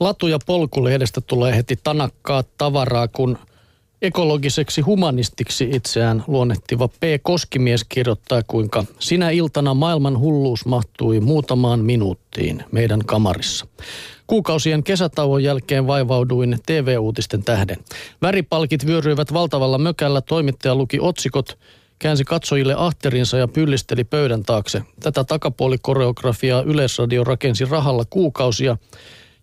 Latu- ja polkulehdestä tulee heti tanakkaa tavaraa, kun ekologiseksi humanistiksi itseään luonnettiva P. Koskimies kirjoittaa, kuinka sinä iltana maailman hulluus mahtui muutamaan minuuttiin meidän kamarissa. Kuukausien kesätauon jälkeen vaivauduin TV-uutisten tähden. Väripalkit vyöryivät valtavalla mökällä, toimittaja luki otsikot, käänsi katsojille ahterinsa ja pyllisteli pöydän taakse. Tätä takapuolikoreografiaa Yleisradio rakensi rahalla kuukausia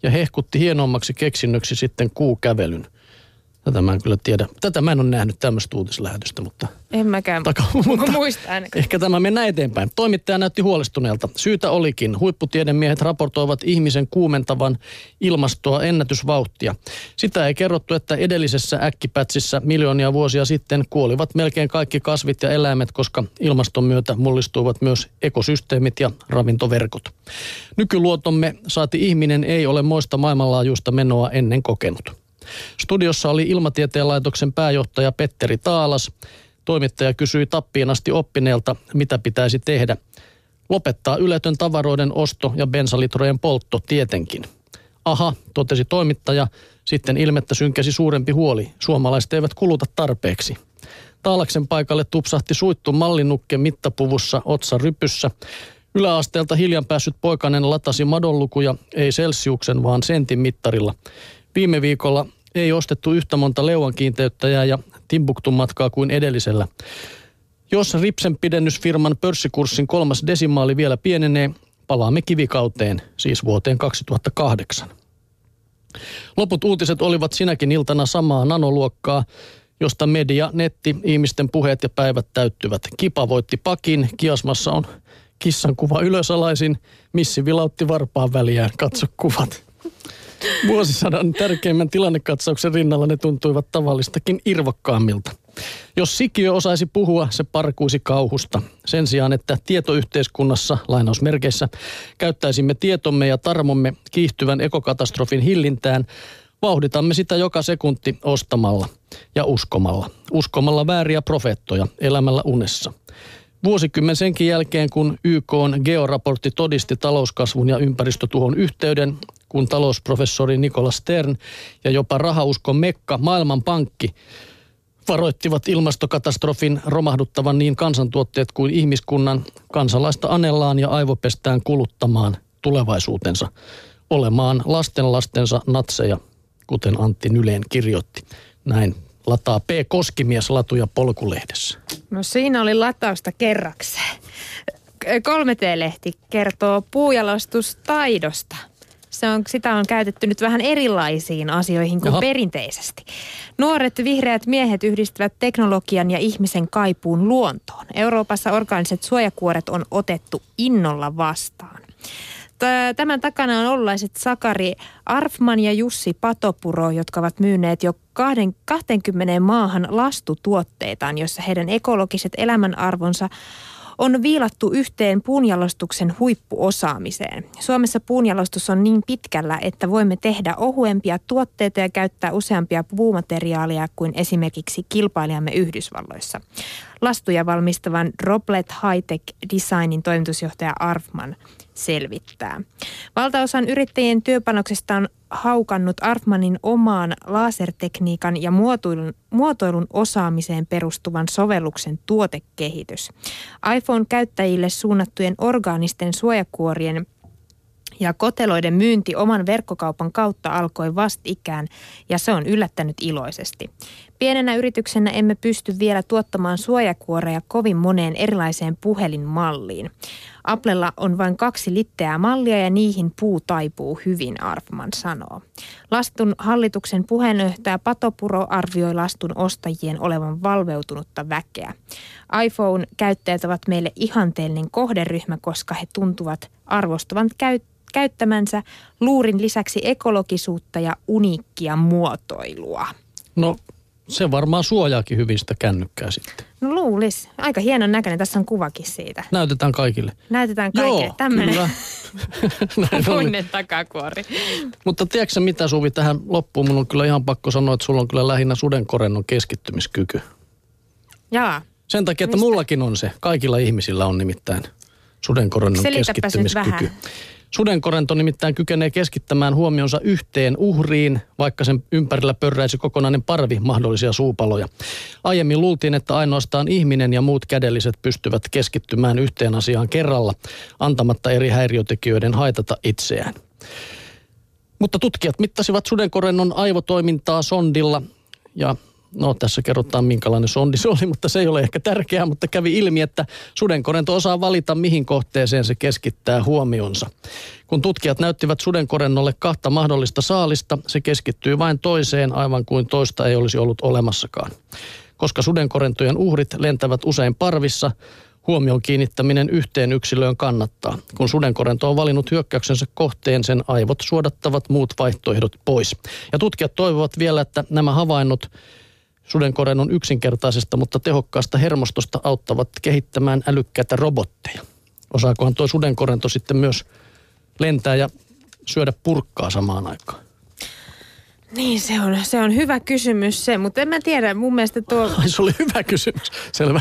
ja hehkutti hienommaksi keksinnöksi sitten kuukävelyn. Tätä mä en kyllä tiedä. Tätä mä en ole nähnyt tämmöistä uutislähetystä, mutta... En mäkään Taka, mutta muista ainakaan. ehkä tämä mennään eteenpäin. Toimittaja näytti huolestuneelta. Syytä olikin. Huipputiedemiehet raportoivat ihmisen kuumentavan ilmastoa ennätysvauhtia. Sitä ei kerrottu, että edellisessä äkkipätsissä miljoonia vuosia sitten kuolivat melkein kaikki kasvit ja eläimet, koska ilmaston myötä mullistuivat myös ekosysteemit ja ravintoverkot. Nykyluotomme saati ihminen ei ole moista maailmanlaajuista menoa ennen kokenut. Studiossa oli Ilmatieteen laitoksen pääjohtaja Petteri Taalas. Toimittaja kysyi tappiin asti oppineelta, mitä pitäisi tehdä. Lopettaa yletön tavaroiden osto ja bensalitrojen poltto tietenkin. Aha, totesi toimittaja. Sitten ilmettä synkäsi suurempi huoli. Suomalaiset eivät kuluta tarpeeksi. Taalaksen paikalle tupsahti suittu mallinukke mittapuvussa otsa rypyssä. Yläasteelta hiljan päässyt poikainen latasi madonlukuja, ei Celsiuksen vaan sentin mittarilla. Viime viikolla ei ostettu yhtä monta leuan kiinteyttäjää ja Timbuktun matkaa kuin edellisellä. Jos Ripsen pidennysfirman pörssikurssin kolmas desimaali vielä pienenee, palaamme kivikauteen, siis vuoteen 2008. Loput uutiset olivat sinäkin iltana samaa nanoluokkaa, josta media, netti, ihmisten puheet ja päivät täyttyvät. Kipa voitti pakin, kiasmassa on kissan kuva ylösalaisin, missi vilautti varpaan väliään, katso kuvat. Vuosisadan tärkeimmän tilannekatsauksen rinnalla ne tuntuivat tavallistakin irvokkaammilta. Jos sikiö osaisi puhua, se parkuisi kauhusta. Sen sijaan, että tietoyhteiskunnassa, lainausmerkeissä, käyttäisimme tietomme ja tarmomme kiihtyvän ekokatastrofin hillintään, vauhditamme sitä joka sekunti ostamalla ja uskomalla. Uskomalla vääriä profeettoja elämällä unessa. Vuosikymmen senkin jälkeen, kun YK on georaportti todisti talouskasvun ja ympäristötuhon yhteyden, kun talousprofessori Nikola Stern ja jopa rahauskon Mekka Maailmanpankki varoittivat ilmastokatastrofin romahduttavan niin kansantuotteet kuin ihmiskunnan kansalaista anellaan ja aivopestään kuluttamaan tulevaisuutensa, olemaan lastenlastensa natseja, kuten Antti Nyleen kirjoitti. Näin lataa P. Koskimies latuja polkulehdessä. No siinä oli latausta kerrakseen. 3T-lehti kertoo puujalostustaidosta. Se on, sitä on käytetty nyt vähän erilaisiin asioihin kuin Jaha. perinteisesti. Nuoret vihreät miehet yhdistävät teknologian ja ihmisen kaipuun luontoon. Euroopassa orgaaniset suojakuoret on otettu innolla vastaan. Tämän takana on ollaiset Sakari Arfman ja Jussi Patopuro, jotka ovat myyneet jo kahden- 20 maahan lastutuotteitaan, jossa heidän ekologiset elämänarvonsa on viilattu yhteen puunjalostuksen huippuosaamiseen. Suomessa puunjalostus on niin pitkällä, että voimme tehdä ohuempia tuotteita ja käyttää useampia puumateriaaleja kuin esimerkiksi kilpailijamme Yhdysvalloissa. Lastuja valmistavan Droplet High-Tech Designin toimitusjohtaja Arfman selvittää. Valtaosan yrittäjien työpanoksesta on haukannut Arfmanin omaan lasertekniikan ja muotoilun, muotoilun osaamiseen perustuvan sovelluksen tuotekehitys. iPhone-käyttäjille suunnattujen orgaanisten suojakuorien ja koteloiden myynti oman verkkokaupan kautta alkoi vastikään ja se on yllättänyt iloisesti. Pienenä yrityksenä emme pysty vielä tuottamaan suojakuoreja kovin moneen erilaiseen puhelinmalliin. Applella on vain kaksi litteää mallia ja niihin puu taipuu hyvin, Arfman sanoo. Lastun hallituksen puheenjohtaja Patopuro arvioi lastun ostajien olevan valveutunutta väkeä. iPhone-käyttäjät ovat meille ihanteellinen kohderyhmä, koska he tuntuvat arvostavan käyt- käyttämänsä luurin lisäksi ekologisuutta ja uniikkia muotoilua. No se varmaan suojaakin hyvin sitä kännykkää sitten. No luulis. Aika hienon näköinen. Tässä on kuvakin siitä. Näytetään kaikille. Näytetään kaikille. Joo, Tämmöinen kyllä. Näin oli. puinen takakuori. Mutta tiedätkö mitä Suvi tähän loppuun? Mun on kyllä ihan pakko sanoa, että sulla on kyllä lähinnä sudenkorennon keskittymiskyky. Jaa. Sen takia, että Mistä? mullakin on se. Kaikilla ihmisillä on nimittäin sudenkorennon Selitäpäs nyt keskittymiskyky. vähän. Sudenkorento nimittäin kykenee keskittämään huomionsa yhteen uhriin, vaikka sen ympärillä pörräisi kokonainen parvi mahdollisia suupaloja. Aiemmin luultiin, että ainoastaan ihminen ja muut kädelliset pystyvät keskittymään yhteen asiaan kerralla, antamatta eri häiriötekijöiden haitata itseään. Mutta tutkijat mittasivat sudenkorennon aivotoimintaa sondilla ja No tässä kerrotaan minkälainen sondi se oli, mutta se ei ole ehkä tärkeää, mutta kävi ilmi, että sudenkorento osaa valita mihin kohteeseen se keskittää huomionsa. Kun tutkijat näyttivät sudenkorennolle kahta mahdollista saalista, se keskittyy vain toiseen aivan kuin toista ei olisi ollut olemassakaan. Koska sudenkorentojen uhrit lentävät usein parvissa, Huomion kiinnittäminen yhteen yksilöön kannattaa. Kun sudenkorento on valinnut hyökkäyksensä kohteen, sen aivot suodattavat muut vaihtoehdot pois. Ja tutkijat toivovat vielä, että nämä havainnot sudenkorennon yksinkertaisesta, mutta tehokkaasta hermostosta auttavat kehittämään älykkäitä robotteja. Osaakohan tuo sudenkorento sitten myös lentää ja syödä purkkaa samaan aikaan? Niin, se on, se on hyvä kysymys se, mutta en mä tiedä, mun mielestä tuo... Ai, se oli hyvä kysymys, selvä.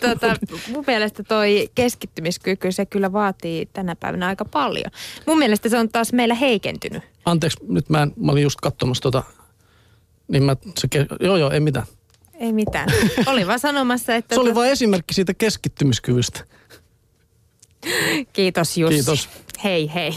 Tota, mun mielestä toi keskittymiskyky, se kyllä vaatii tänä päivänä aika paljon. Mun mielestä se on taas meillä heikentynyt. Anteeksi, nyt mä, en, mä olin just katsomassa tota, niin mä, se, joo joo, ei mitään. Ei mitään. Oli vaan sanomassa, että... Se oli vain esimerkki siitä keskittymiskyvystä. Kiitos Jussi. Kiitos. Hei hei.